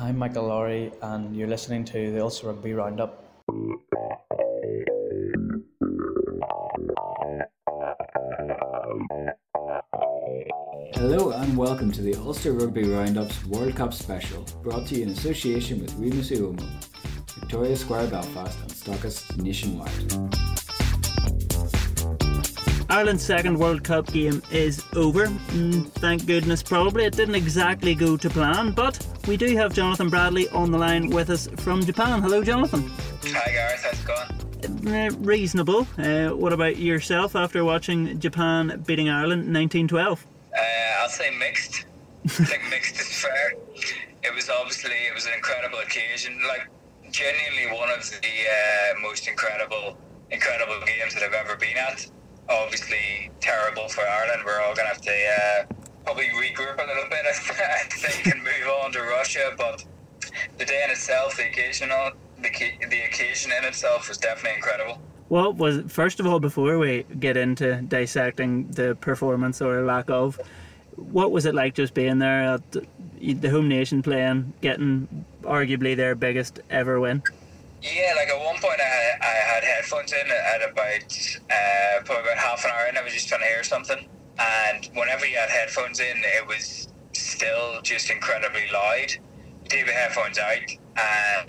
I'm Michael Lowry, and you're listening to the Ulster Rugby Roundup. Hello and welcome to the Ulster Rugby Roundup's World Cup special, brought to you in association with Remus Uomo, Victoria Square Belfast and Stockists nationwide. Ireland's second World Cup game is over. Mm, thank goodness, probably. It didn't exactly go to plan, but we do have Jonathan Bradley on the line with us from Japan. Hello, Jonathan. Hi, Gareth. How's it going? Uh, reasonable. Uh, what about yourself after watching Japan beating Ireland in 1912? Uh, I'll say mixed. I think mixed is fair. It was obviously it was an incredible occasion. Like genuinely one of the uh, most incredible incredible games that I've ever been at obviously terrible for Ireland. We're all going to have to uh, probably regroup a little bit, I think, and move on to Russia. But the day in itself, the occasional, the, the occasion in itself was definitely incredible. What was first of all before we get into dissecting the performance or lack of? What was it like just being there at the home nation playing, getting arguably their biggest ever win? Yeah, like at one point I had, I had headphones in at about uh, probably about half an hour and I was just trying to hear something. And whenever you had headphones in, it was still just incredibly loud. You take the headphones out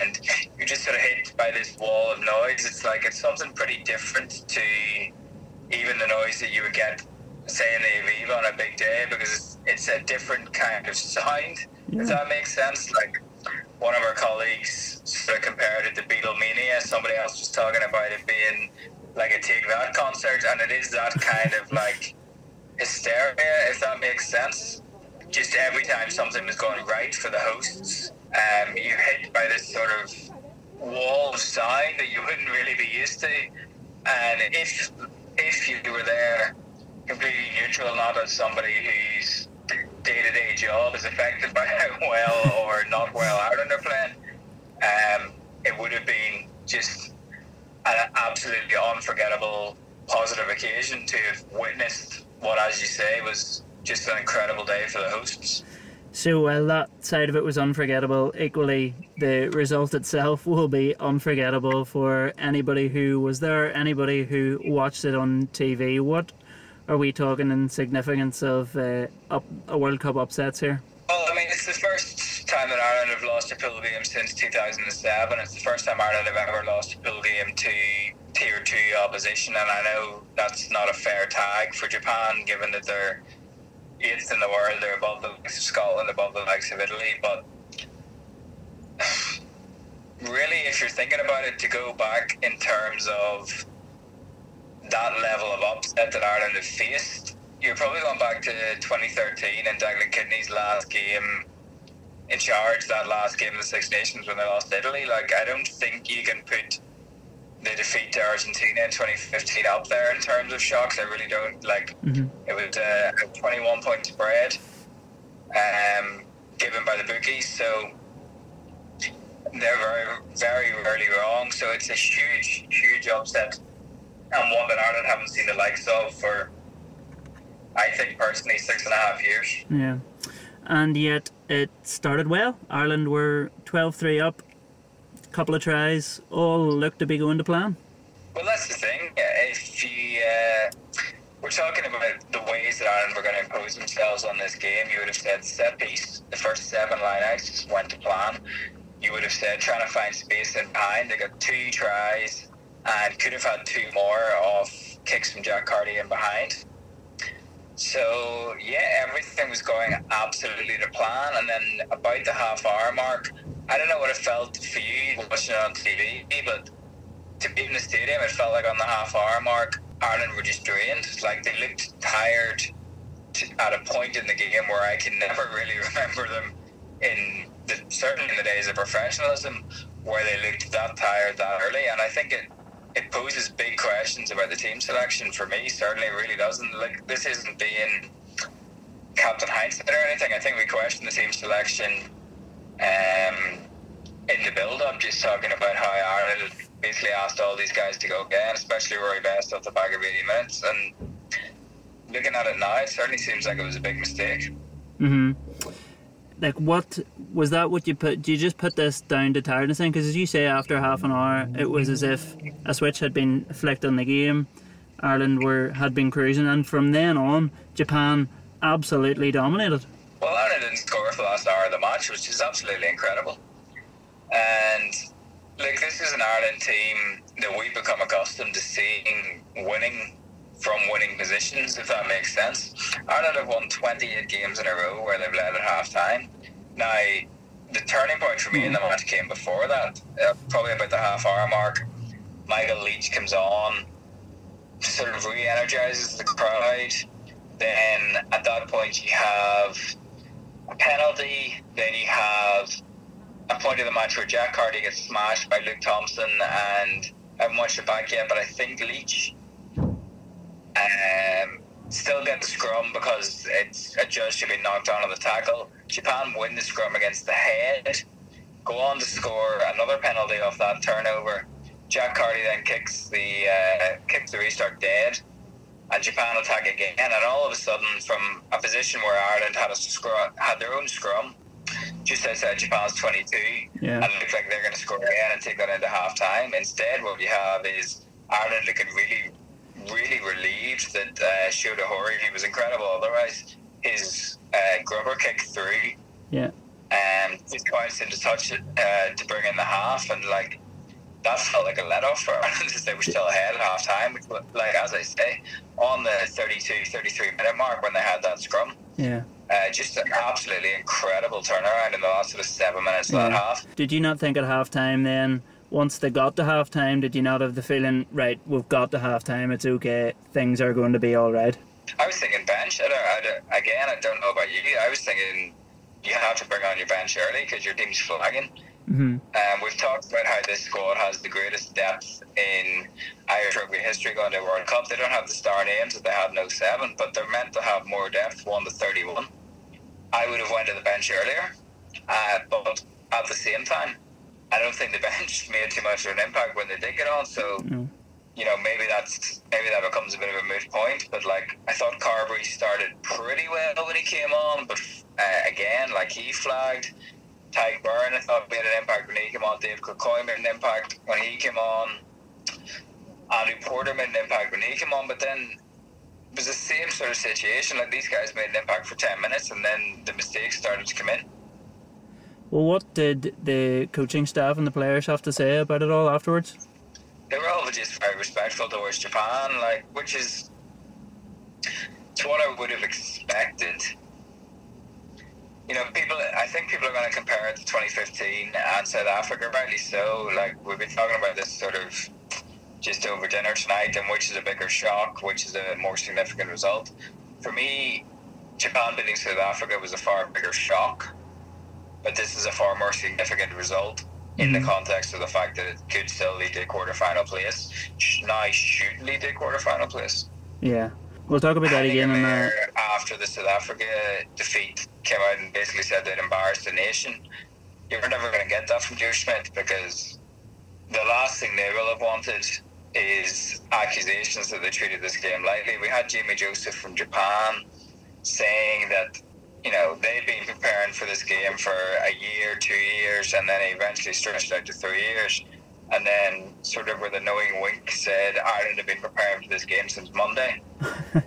and you're just sort of hit by this wall of noise. It's like it's something pretty different to even the noise that you would get, say, in the Aviva on a big day because it's, it's a different kind of sound, yeah. if that makes sense. Like one of our colleagues sort of compared it to Beatlemania. Somebody else was talking about it being like a Take That concert, and it is that kind of like hysteria, if that makes sense. Just every time something was going right for the hosts, um, you're hit by this sort of wall of sound that you wouldn't really be used to. And if if you were there completely neutral, not as somebody who's day to day job is affected by how well or not well Ireland are playing, um, it would have been just an absolutely unforgettable positive occasion to have witnessed what, as you say, was just an incredible day for the hosts. So while that side of it was unforgettable, equally the result itself will be unforgettable for anybody who was there, anybody who watched it on TV. What are we talking in significance of uh, up, a World Cup upsets here? Well, I mean, it's the first time that Ireland have lost a pool game since 2007. It's the first time Ireland have ever lost a pool game to tier two opposition, and I know that's not a fair tag for Japan, given that they're eighth in the world. They're above the likes of Scotland, above the likes of Italy, but. Really, if you're thinking about it, to go back in terms of that level of upset that Ireland have faced, you're probably going back to 2013 and Declan Kidney's last game in charge, that last game of the Six Nations when they lost Italy. Like, I don't think you can put the defeat to Argentina in 2015 up there in terms of shocks. I really don't. Like, mm-hmm. it was uh, a 21 point spread um, given by the bookies. So, they're very, very rarely wrong. So, it's a huge, huge upset and one that Ireland haven't seen the likes of for, I think personally, six and a half years. Yeah, and yet it started well. Ireland were 12-3 up, couple of tries, all looked to be going to plan. Well, that's the thing. If you uh, we're talking about the ways that Ireland were going to impose themselves on this game, you would have said set piece. The first seven lineouts just went to plan. You would have said trying to find space in behind. They got two tries and could have had two more off kicks from Jack Carty in behind. So yeah, everything was going absolutely to plan. And then about the half hour mark, I don't know what it felt for you watching it on TV, but to be in the stadium, it felt like on the half hour mark, Ireland were just drained. Like they looked tired at a point in the game where I can never really remember them in the, certainly in the days of professionalism where they looked that tired that early. And I think it it poses big questions about the team selection for me. Certainly, it really doesn't. Like this isn't being captain hindsight or anything. I think we question the team selection um, in the build-up, just talking about how Ireland basically asked all these guys to go again, especially Rory Best off the back of 80 minutes. And looking at it now, it certainly seems like it was a big mistake. hmm Like, what was that what you put? Do you just put this down to tiredness? then Because as you say, after half an hour, it was as if a switch had been flicked on the game. Ireland were had been cruising, and from then on, Japan absolutely dominated. Well, Ireland didn't score for the last hour of the match, which is absolutely incredible. And like this is an Ireland team that we've become accustomed to seeing winning from winning positions, if that makes sense. Ireland have won 28 games in a row where they've led at half time. Now, the turning point for me in the match came before that, uh, probably about the half hour mark. Michael Leitch comes on, sort of re energizes the crowd. Then at that point, you have a penalty, then you have a point of the match where Jack Carty gets smashed by Luke Thompson, and I haven't watched it back yet, but I think Leitch um, still get the scrum because it's a judge to be knocked on on the tackle. Japan win the scrum against the head, go on to score another penalty off that turnover. Jack Carty then kicks the uh, kicks the restart dead, and Japan attack again. And all of a sudden, from a position where Ireland had a scrum, had their own scrum, just outside Japan's 22, Yeah. and it looked like they're going to score again and take that into half time. Instead, what we have is Ireland looking really, really relieved that uh, Shota Horie, he was incredible otherwise. His uh, grubber kick through Yeah. um, just bounced into touch it, uh, to bring in the half, and like that felt like a let off for Ireland as they were still ahead at half time. Which, was- like as I say, on the 32, 33 minute mark when they had that scrum, Yeah. uh, just an absolutely incredible turnaround in the last sort of seven minutes of that half. Did you not think at half time then, once they got to half time, did you not have the feeling, right, we've got to half time, it's okay, things are going to be all right? I was thinking bench. I don't, I don't, again, I don't know about you. I was thinking you have to bring on your bench early because your team's flagging. hmm Um, we've talked about how this squad has the greatest depth in Irish rugby history going to World Cup. They don't have the star names that they had in 07, but they're meant to have more depth, 1 to 31. I would have went to the bench earlier, uh, but at the same time, I don't think the bench made too much of an impact when they did get on. So, No. you know, maybe that's maybe that becomes a bit of a moot point. But like, I thought Carbery started pretty well when he came on, but uh, again, like he flagged. Tadhg Beirne, I thought made an impact when he came on. Dave Kilcoyne made an impact when he came on. Andrew Porter made an impact when he came on, but then it was the same sort of situation. Like these guys made an impact for ten minutes, and then the mistakes started to come in. Well, what did the coaching staff and the players have to say about it all afterwards? They were all just very respectful towards Japan, like which is it's what I would have expected. You know, people. I think people are going to compare it to 2015 and South Africa, rightly so. Like we've been talking about this sort of just over dinner tonight, and which is a bigger shock, which is a more significant result. For me, Japan beating South Africa was a far bigger shock, but this is a far more significant result in the mm-hmm. context of the fact that it could still lead to quarterfinal place. Now should lead to quarterfinal place. Yeah. We'll talk about that again in a after the South Africa defeat came out and basically said they'd embarrassed the nation. You're never going to get that from Joe Schmidt because the last thing they will have wanted is accusations that they treated this game lightly. We had Jamie Joseph from Japan saying that you know they've been preparing for this game for a year, two years, and then eventually stretched out to three years. And then, sort of with a knowing wink, said Ireland have been preparing for this game since Monday. uh,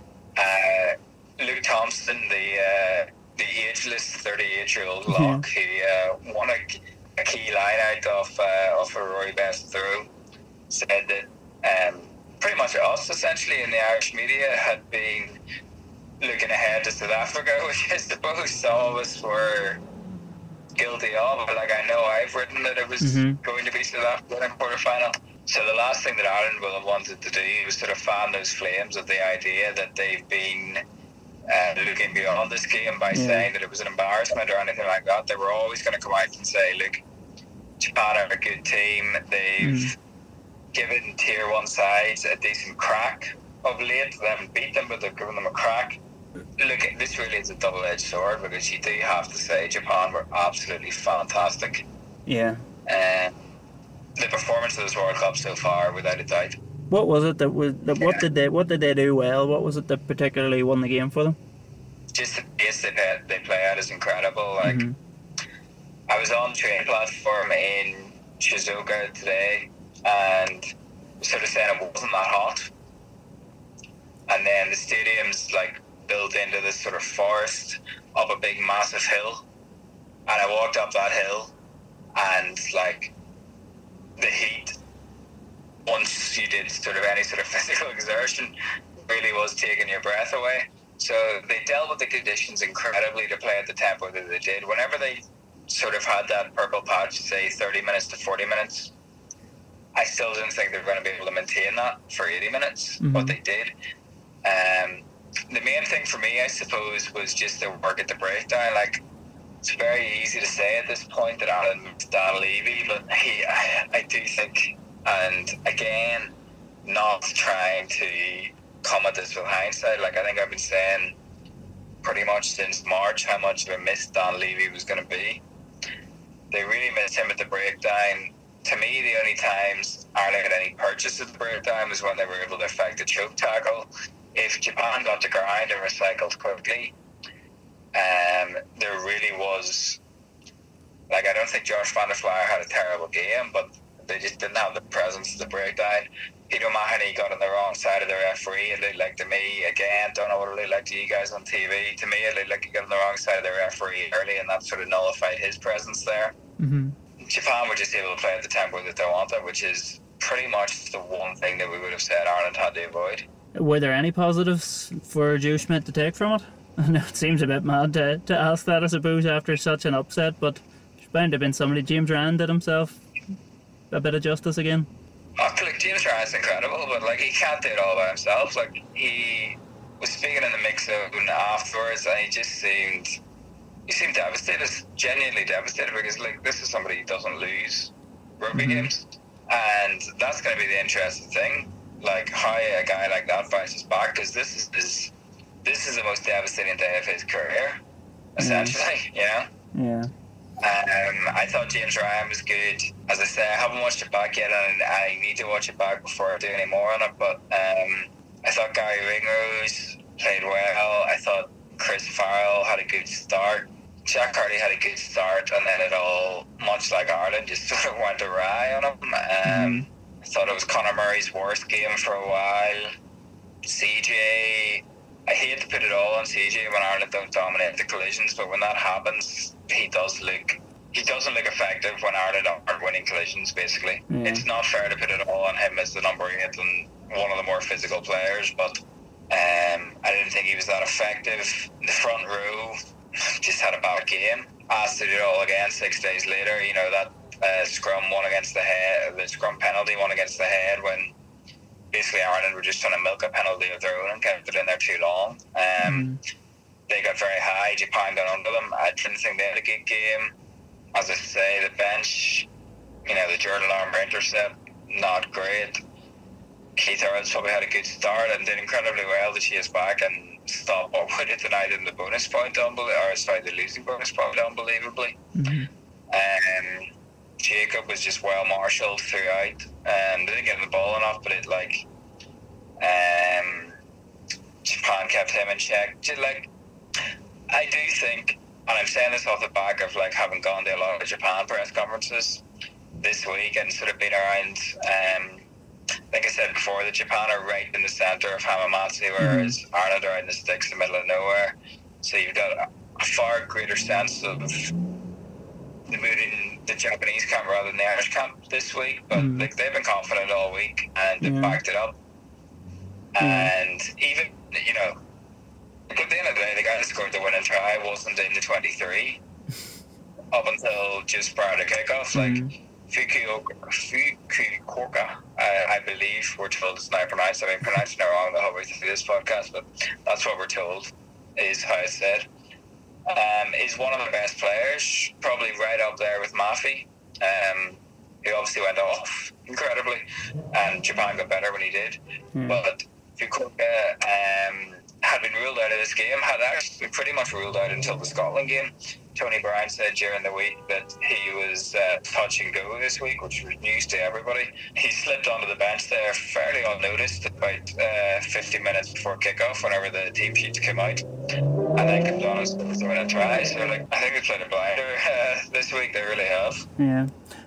Luke Thompson, the uh, the ageless 38 year old lock, he uh, won a, a key line out of uh, off a Rory Best throw, said that um, pretty much us, essentially, in the Irish media, had been looking ahead to South Africa, which I suppose all of us were guilty of. Like I know I've written that it was Mhm. going to be South Africa in a quarter final. So the last thing that Ireland will have wanted to do was sort of fan those flames of the idea that they've been uh, looking beyond this game by Yeah. saying that it was an embarrassment or anything like that. They were always going to come out and say, "Look, Japan are a good team. They've Mm. given tier one sides a decent crack of late. They haven't beat them, but they've given them a crack." Look, this really is a double-edged sword because you do have to say Japan were absolutely fantastic. Yeah. And the performance of this World Cup so far, without a doubt. What was it that was that what did they what did they do well? What was it that particularly won the game for them? Just the pace they play, they play at is incredible. Like Mhm. I was on train platform in Shizuoka today, and sort of saying it wasn't that hot. And then the stadium's like built into this sort of forest up a big massive hill. And I walked up that hill and like the heat once you did sort of any sort of physical exertion really was taking your breath away. So they dealt with the conditions incredibly to play at the tempo that they did. Whenever they sort of had that purple patch, say 30 minutes to 40 minutes, I still didn't think they were going to be able to maintain that for 80 minutes, Mhm. but they did. Um, the main thing for me, I suppose, was just the work at the breakdown. Like, it's very easy to say at this point that Alan Dan Leavy, but he, I, I do think, and again, not trying to come at this with hindsight. Like, I think I've been saying pretty much since March how much of a miss Dan Leavy was going to be. They really missed him at the breakdown. To me, the only times Ireland had any purchase at the breakdown was when they were able to effect a choke tackle. If Japan got to ground and recycled quickly, um, there really was like I don't think Josh Van der Flier had a terrible game, but they just didn't have the presence of the breakdown. Peter O'Mahony got on the wrong side of the referee. It looked like to me again. Don't know what it looked like to you guys on TV. To me, it looked like he got on the wrong side of the referee early, and that sort of nullified his presence there. hmm Japan were just able to play at the tempo that they wanted, which is pretty much the one thing that we would have said Ireland had to avoid. Were there any positives for Joe Schmidt to take from it? I know it seems a bit mad to, to ask that, I suppose, after such an upset, but there's bound to have been somebody. James Ryan did himself a bit of justice again. Oh, like James Ryan's incredible, but like he can't do it all by himself. Like he was speaking in the mix zone afterwards, and he just seemed he seemed devastated, genuinely devastated, because like this is somebody who doesn't lose rugby Mhm. games, and that's going to be the interesting thing. Like hire a guy like that bounces back, because this is his, this is the most devastating day of his career, essentially. You know. Yeah. Um, I thought James Ryan was good. As I say, I haven't watched it back yet, and I need to watch it back before I do any more on it. But um, I thought Garry Ringrose played well. I thought Chris Farrell had a good start. Jack Carty had a good start, and then it all, much like Ireland, just sort of went awry on him. Um, I thought it was Conor Murray's worst game for a while. CJ, I hate to put it all on CJ when Ireland don't dominate the collisions, but when that happens, he does look he doesn't look effective when Ireland aren't winning collisions. Basically, Yeah. it's not fair to put it all on him as the number eight and one of the more physical players, but um, I didn't think he was that effective. The front row just had a bad game. Asked to do it all again six days later. You know that uh, scrum one against the head, the scrum penalty one against the head when basically Ireland were just trying to milk a penalty of their own and kept it in there too long. Um, They got very high. Japan got under them. I didn't think they had a good game. As I say, the bench, you know, the Jordan Larmour intercept, not great. Keith Earls probably had a good start and did incredibly well to chase back and stop what would have denied him the bonus point, unbelievably, or sorry, the losing bonus point, unbelievably. Mhm. Um, Jacob was just well marshalled throughout and didn't get the ball enough, but it like um, Japan kept him in check. Just like I do think, and I'm saying this off the back of like having gone to a lot of Japan press conferences this week and sort of been around. Um, like I said before, the Japan are right in the centre of Hamamatsu, whereas Ireland are in the sticks in the middle of nowhere. So you've got a, a far greater sense of the mood in the Japanese camp rather than the Irish camp this week. But Mm. like they've been confident all week and they've Yeah. backed it up. And even you know, like at the end of the day, the guy that scored the winning try wasn't in the twenty three up until just prior to kickoff. Like Mhm. Fukuoka, I, I believe we're told it's not pronounced. I've been pronouncing it wrong the whole way through this podcast, but that's what we're told is how it's said. Um, is one of the best players, probably right up there with Mafi, um, who obviously went off incredibly, and Japan got better when he did. Yeah. But Fukuoka um, had been ruled out of this game, had actually been pretty much ruled out until the Scotland game. Tony Brown said during the week that he was uh, touch and go this week, which was news to everybody. He slipped onto the bench there fairly unnoticed about uh, 50 minutes before kickoff, whenever the team sheets came out. And then comes on and scores the winning try. So like, I think they played a uh, this week. They really have. Yeah.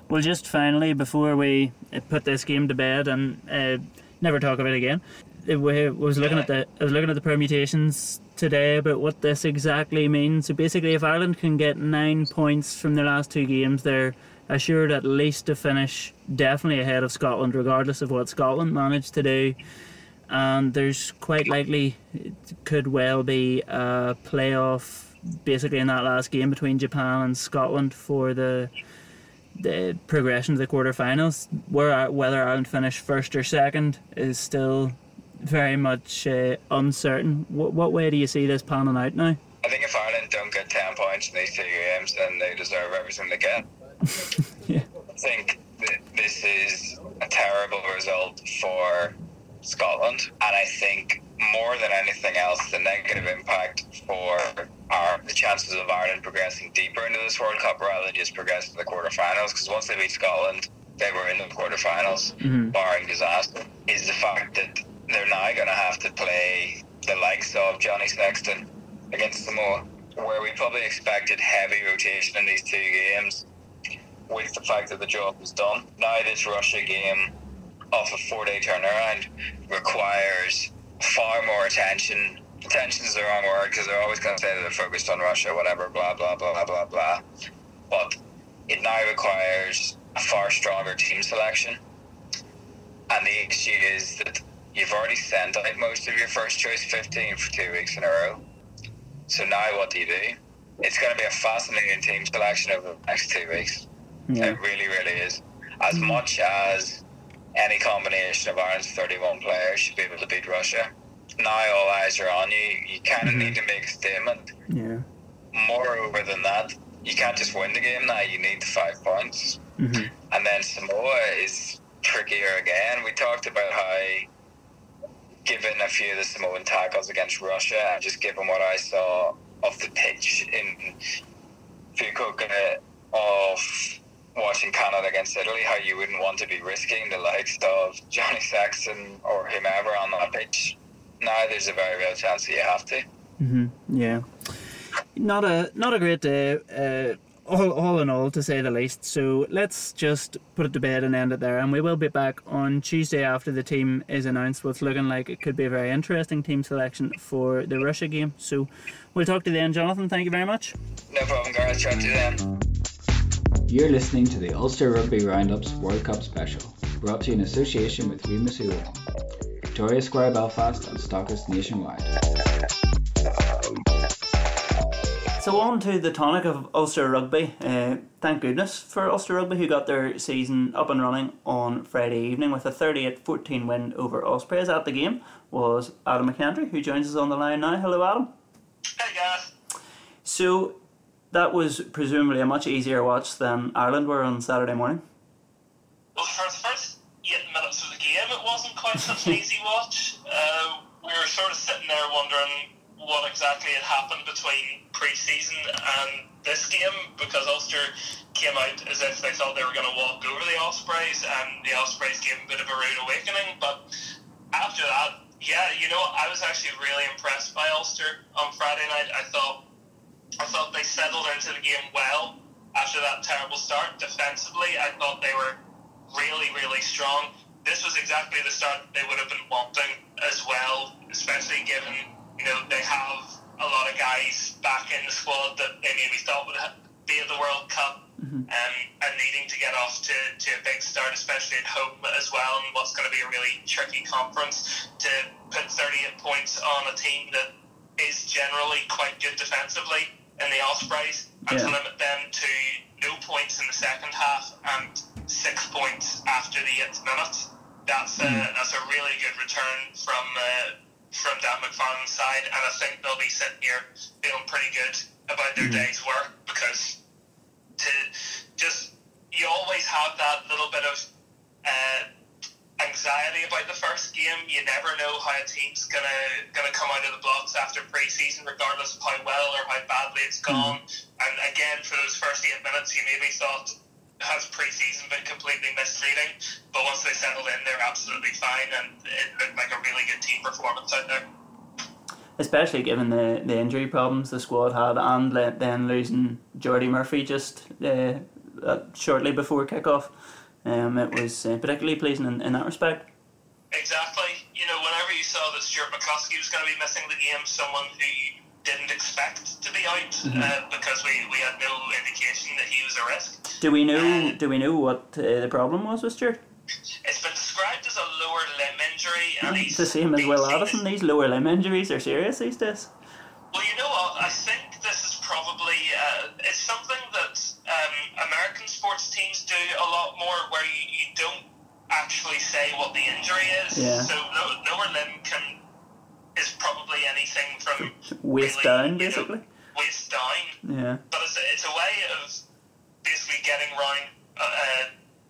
Well, just finally, before we uh, put this game to bed and uh, never talk of it again, I was looking at the I was looking at the permutations today about what this exactly means. So basically, if Ireland can get nine points from their last two games, they're assured at least to finish definitely ahead of Scotland, regardless of what Scotland managed to do. And there's quite likely it could well be a playoff, basically in that last game between Japan and Scotland for the the progression to the quarterfinals. Where whether Ireland finish first or second is still very much uh, uncertain. What, what way do you see this panning out now? I think if Ireland don't get 10 points in these two games, then they deserve everything they get. yeah. I think this is a terrible result for Scotland, and I think more than anything else, the negative impact for our, the chances of Ireland progressing deeper into this World Cup rather than just progressing to the quarterfinals. Because once they beat Scotland, they were in the quarterfinals, mm-hmm. barring disaster. Is the fact that they're now going to have to play the likes of Johnny Sexton against Samoa, where we probably expected heavy rotation in these two games. With the fact that the job was done, now this Russia game off a four-day turnaround requires far more attention. Attention is the wrong word because they're always going to say that they're focused on Russia, whatever, blah blah blah blah blah. But it now requires a far stronger team selection, and the issue is that you've already sent out most of your first choice 15 for two weeks in a row. So now what do you do? It's going to be a fascinating team selection over the next two weeks. Yeah. It really, really is. As much as any combination of Ireland's 31 players should be able to beat Russia, now all eyes are on you. You kind of Mhm. need to make a statement. Yeah. Moreover than that, you can't just win the game now. You need the five points. hmm And then Samoa is trickier again. We talked about how, given a few of the Samoan tackles against Russia, and just given what I saw off the pitch in Fukuoka of watching Canada against Italy, how you wouldn't want to be risking the likes of Johnny Sexton or whomever on that pitch. Now there's a very real chance that you have to. hmm Yeah. Not a not a great day. Uh, all, all in all, to say the least. So let's just put it to bed and end it there. And we will be back on Tuesday after the team is announced. What's looking like it could be a very interesting team selection for the Russia game. So we'll talk to you then, Jonathan. Thank you very much. No problem, guys. Chat to you then. You're listening to the Ulster Rugby Roundups World Cup Special, brought to you in association with Remus Uomo, Victoria Square Belfast and Stockists nationwide. So on to the tonic of Ulster Rugby. Uh, thank goodness for Ulster Rugby who got their season up and running on Friday evening with a 38-14 win over Ospreys. At the game was Adam McKendry who joins us on the line now. Hello Adam. Hey guys. So that was presumably a much easier watch than Ireland were on Saturday morning. Well, for the first eight minutes of the game, it wasn't quite such an easy watch. Uh, we were sort of sitting there wondering what exactly had happened between pre-season and this game because Ulster came out as if they thought they were going to walk over the Ospreys and the Ospreys gave a bit of a rude awakening. But after that, yeah, you know, I was actually really impressed by Ulster on Friday night. I thought I thought they settled into the game well after that terrible start. Defensively, I thought they were really, really strong. This was exactly the start they would have been wanting as well, especially given you know they have a lot of guys back in the squad that they maybe thought would be at the World Cup Mhm. um, and needing to get off to, to a big start, especially at home as well, and what's going to be a really tricky conference to put 38 points on a team that is generally quite good defensively in the Ospreys, and to limit them to no points in the second half and six points after the eighth minute. That's a, that's a really good return from uh, from Dan McFarland's side, and I think they'll be sitting here feeling pretty good about their day's work because to just you always have that little bit of uh, anxiety about the first game. You never know how a team's gonna gonna come out of the blocks after pre-season, regardless of how well or how badly it's gone. And again, for those first eight minutes, you maybe thought has pre-season been completely misleading, but once they settled in, they're absolutely fine, and it looked like a really good team performance out there. especially given the, the injury problems the squad had, and then losing Jordi Murphy just uh, uh, shortly before kickoff. Um, it was uh, particularly pleasing in, in that respect. Exactly. You know, whenever you saw that Stuart McCloskey was going to be missing the game, someone who you didn't expect to be out uh, because we, we had no indication that he was a risk. Do we know? Do we know what uh, the problem was with Stuart? It's been described as a lower limb injury, and It's the same as Will Addison. These lower limb injuries are serious these days. Well, you know what? I think this is probably uh, it's something that um, American sports teams do a lot more, where you, you don't actually say what the injury is. Yeah. So low, lower limb can is probably anything from Waist really, down, you know, basically. waist down. Yeah. But it's a, it's a way of basically getting around uh, uh,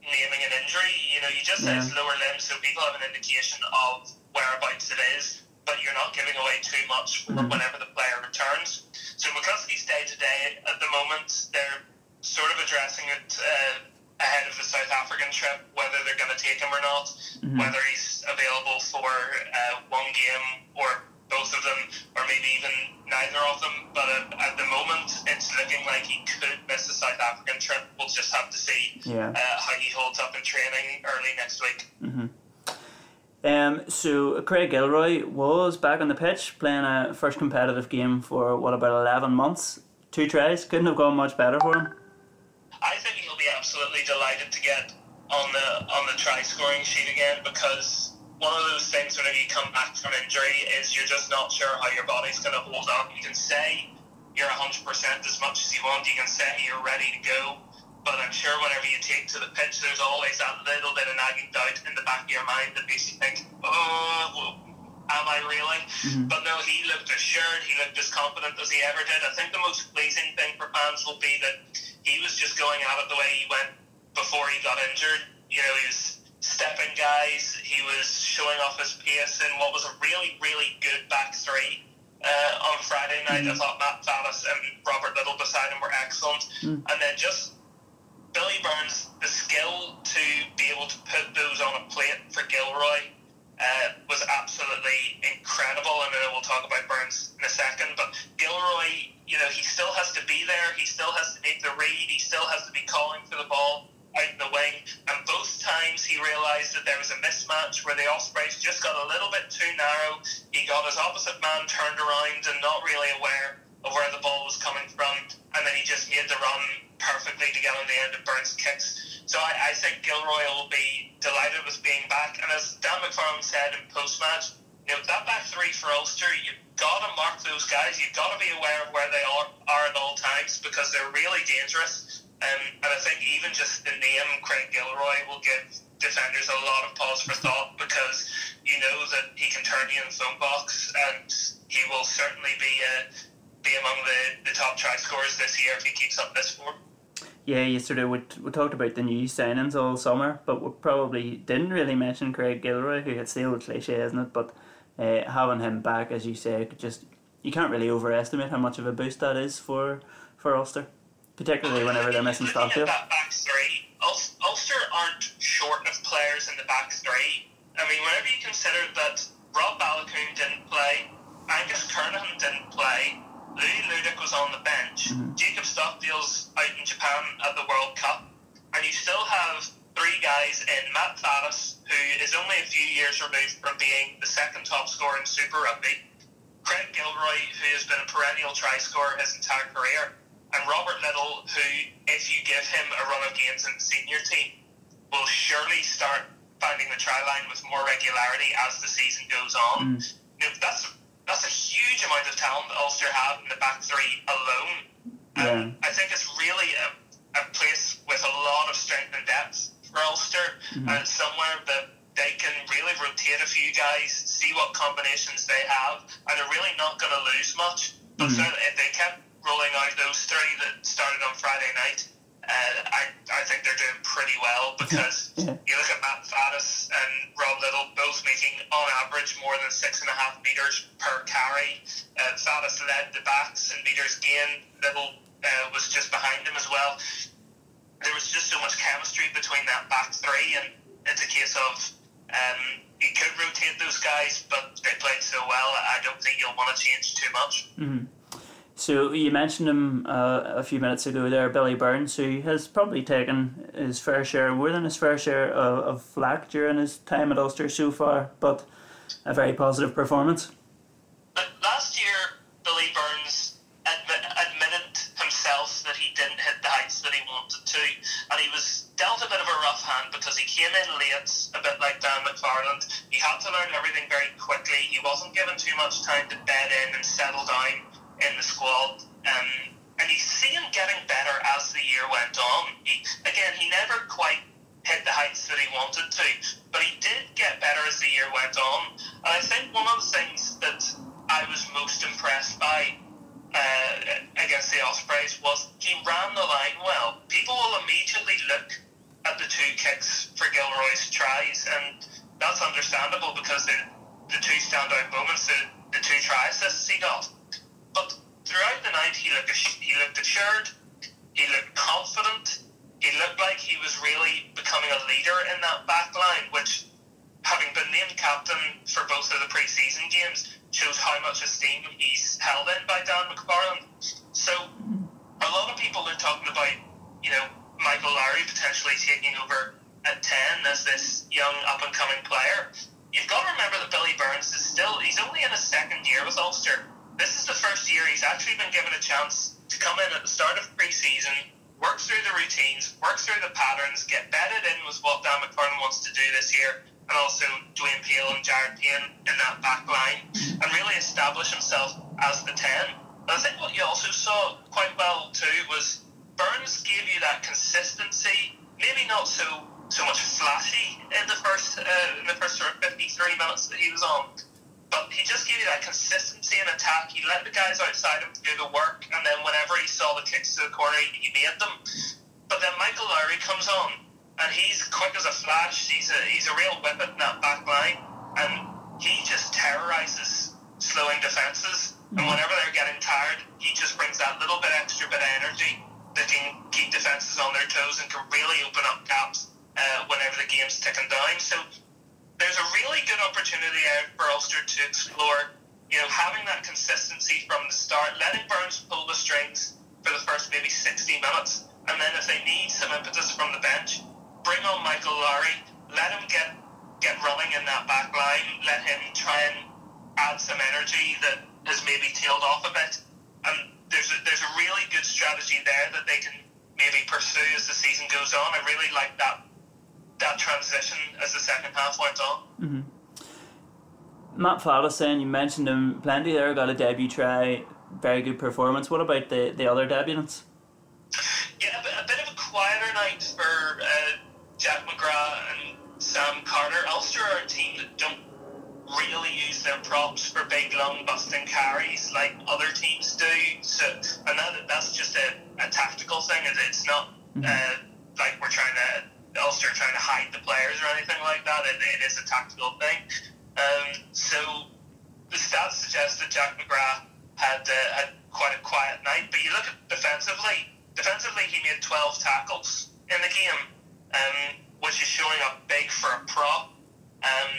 naming an injury. You know, you just say it's lower limb, so people have an indication of whereabouts it is, but you're not giving away too much for Mhm. whenever the player returns. So McCloskey's day to day at the moment, they're sort of addressing it uh, ahead of the South African trip, whether they're going to take him or not, Mhm. whether he's available for uh, one game or both of them, or maybe even neither of them. But at, at the moment, it's looking like he could miss the South African trip. We'll just have to see Yeah. uh, how he holds up in training early next week. Um, so Craig Gilroy was back on the pitch playing a first competitive game for what about eleven months. Two tries couldn't have gone much better for him. I think he'll be absolutely delighted to get on the on the try scoring sheet again because one of those things whenever you come back from injury is you're just not sure how your body's going to hold up. You can say you're 100% as much as you want, you can say you're ready to go, but I'm sure whenever you take to the pitch, there's always that little bit of nagging doubt in the back of your mind that makes you think, oh, well, am I really? Mm-hmm. But no, he looked assured, he looked as confident as he ever did. I think the most pleasing thing for fans will be that he was just going at it the way he went before he got injured. You know, he was stepping guys, he was showing off his pace in what was a really, really good back three. Uh, on Friday night, mm-hmm. I thought Matt Faddes and Robert Lyttle beside him were excellent. Mm. And then just Billy Burns, the skill to be able to put those on a plate for Gilroy uh, was absolutely incredible. And then we'll talk about Burns in a second. But Gilroy, you know, he still has to be there. He still has to make the read. He still has to be calling for the ball out in the wing. And both times he realised that there was a mismatch where the Ospreys just got a little bit too narrow. He got his opposite man turned around and not really aware of where the ball was coming from. And then he just made the run perfectly to get on the end of Burns' kicks. So I, I think Gilroy will be delighted with being back. And as Dan McFarland said in post match, you know, that back three for Ulster, you've got to mark those guys. You've got to be aware of where they are, are at all times because they're really dangerous. Um, and I think even just the name Craig Gilroy will give defenders a lot of pause for thought because you know that he can turn you in phone box and he will certainly be uh, be among the, the top try scorers this year if he keeps up this form. Yeah, yesterday we, we talked about the new signings all summer, but we probably didn't really mention Craig Gilroy, who it's the old cliche, isn't it? But uh, having him back, as you say, just you can't really overestimate how much of a boost that is for for Ulster, particularly whenever they're missing Looking Starfield. at that back three, Ul- Ulster aren't short of players in the back three. I mean, whenever you consider that Rob Baloucoune didn't play, Angus Kernohan didn't play, Louis Ludik was on the bench, hmm. Jacob Stockdale's out in Japan at the World Cup, and you still have three guys in Matt Faddes, who is only a few years removed from being the second top scorer in Super Rugby, Craig Gilroy, who has been a perennial try scorer his entire career, and Robert Lyttle, who, if you give him a run of games in the senior team, will surely start finding the try line with more regularity as the season goes on. Hmm. You know, that's that's a huge amount of talent that Ulster have in the back three alone. Um, I think it's really a, a place with a lot of strength and depth for Ulster, and somewhere that they can really rotate a few guys, see what combinations they have, and they're really not going to lose much. But so if they kept rolling out those three that started on Friday night, uh, I think they're doing pretty well because Yeah. you look at Matt Faddes and Rob Lyttle both making on average more than six and a half meters per carry. Uh, Faddes led the backs in meters gained. Lyttle uh, was just behind him as well. There was just so much chemistry between that back three, and it's a case of um, you could rotate those guys, but they played so well. I don't think you'll want to change too much. Mm-hmm. So you mentioned him uh, a few minutes ago there, Billy Burns, who has probably taken his fair share, more than his fair share of, of flack during his time at Ulster so far, but a very positive performance. But last year, Billy Burns admit, admitted himself that he didn't hit the heights that he wanted to, and he was dealt a bit of a rough hand because he came in late, a bit like Dan McFarland. He had to learn everything very quickly. He wasn't given too much time to bed in and settle down in the squad. Um, and you see him getting better as the year pre-season, work through the routines, work through the patterns, get bedded in with what Dan McFarland wants to do this year, and also Dwayne Peel and Jared Payne in that back line, and really establish himself as the 10. And I think what you also saw quite well too was Burns gave you that consistency, maybe not so so much flashy in the first uh, in the first sort of 53 minutes that he was on, but he just gave you that consistency in attack. He let the guys outside him do the work, and then whenever he saw the kicks to the corner, he, made them. But then Michael Lowry comes on, and he's quick as a flash. He's a he's a real whippet in that back line, and he just terrorizes slowing defenses. And mm-hmm. whenever they're getting tired, he just brings that little bit extra bit of energy that can keep defenses on their toes and can really open up gaps uh, whenever the game's ticking down. So there's a really good opportunity out for Ulster to explore, you know, having that consistency from the start, letting Burns pull the strings for the first maybe 60 minutes, and then if they need some impetus from the bench, bring on Michael Lowry, let him get get running in that back line, let him try and add some energy that has maybe tailed off a bit, and there's a, there's a really good strategy there that they can maybe pursue as the season goes on. I really like that that transition as the second half went on. Mm-hmm. Matt saying you mentioned him plenty there, got a debut try, very good performance. What about the, the other debutants? Yeah, a, a bit of a quieter night for uh, Jack McGrath and Sam Carter. Ulster are a team that don't really use their props for big long busting carries like other teams do. So, and that, that's just a, a tactical thing. It's not mm-hmm. uh, like we're trying to Ulster trying to hide the players or anything like that. it, it is a tactical thing. Um, so the stats suggest that Jack McGrath had uh, had quite a quiet night. But you look at defensively. Defensively, he made 12 tackles in the game, um, which is showing up big for a prop. Um,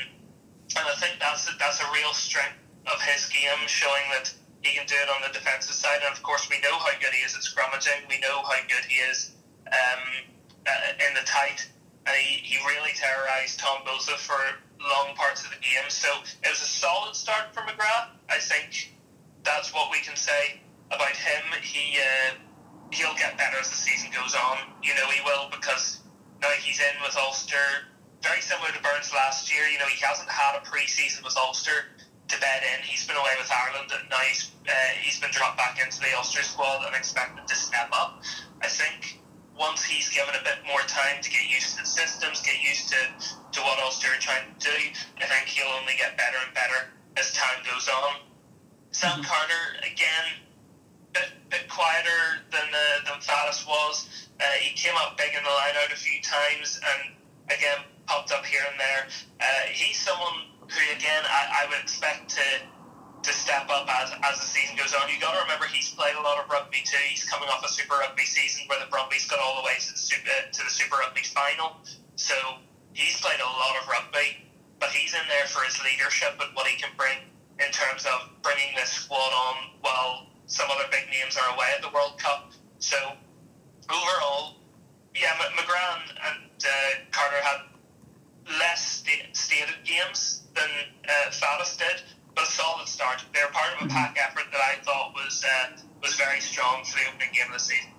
and I think that's a, that's a real strength of his game, showing that he can do it on the defensive side. And of course, we know how good he is at scrummaging. We know how good he is um, in the tight, and he, he really terrorised Tom Botha for long parts of the game. So it was a solid start for McGrath. I think that's what we can say about him. He uh, he'll get better as the season goes on. You know he will because now he's in with Ulster. Very similar to Burns last year. You know he hasn't had a pre-season with Ulster to bed in. He's been away with Ireland, and now he's uh, he's been dropped back into the Ulster squad and expected to step up. I think once he's given a bit more time to get used to the systems, get used to, to what Ulster are trying to do, I think he'll only get better and better as time goes on. Sam mm-hmm. Carter, again, bit, bit quieter than uh, than Faddes was. Uh, he came up big in the line out a few times and again popped up here and there. Uh, he's someone who, again, I, I would expect to to step up as, as the season goes on. You've got to remember he's played a lot of rugby too. He's coming off a Super Rugby season where the Brumbies got all the way to the Super, to the Super Rugby final. So he's played a lot of rugby. but he's in there for his leadership and what he can bring in terms of bringing this squad on while some other big names are away at the World Cup. So overall, yeah, McGrath and uh, Carter had less sta- stated games than uh, Faddes did, but a solid start. They're part of a pack effort that I thought was uh, was very strong for the opening game of the season.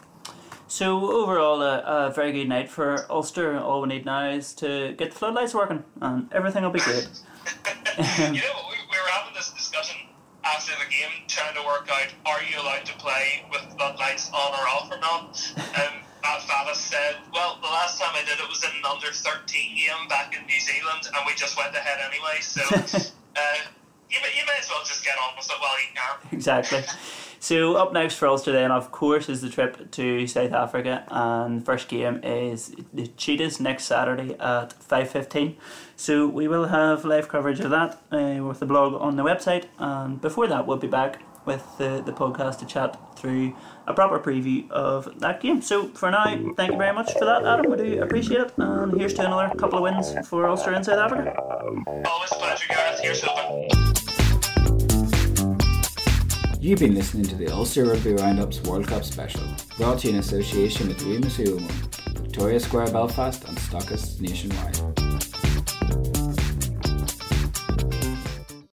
So overall, a, a, very good night for Ulster. All we need now is to get the floodlights working, and everything will be great. you know, we, we were having this discussion after the game, trying to work out: are you allowed to play with floodlights on or off or not? Um, Matt Faddes said, "Well, the last time I did it was in an under thirteen game back in New Zealand, and we just went ahead anyway." So. uh, you may, you may as well just get on with it while you can. Exactly. So up next for Ulster then, of course, is the trip to South Africa, and first game is the Cheetahs next Saturday at five fifteen. So we will have live coverage of that uh, with the blog on the website, and before that, we'll be back with the, the podcast to chat through a proper preview of that game. So for now, thank you very much for that, Adam. We do appreciate it, and here's to another couple of wins for Ulster in South Africa. Always a pleasure, Gareth. Here's hoping. You've been listening to the Ulster Rugby Roundups World Cup special, brought to you in association with Remus Victoria Square Belfast and Stockists nationwide.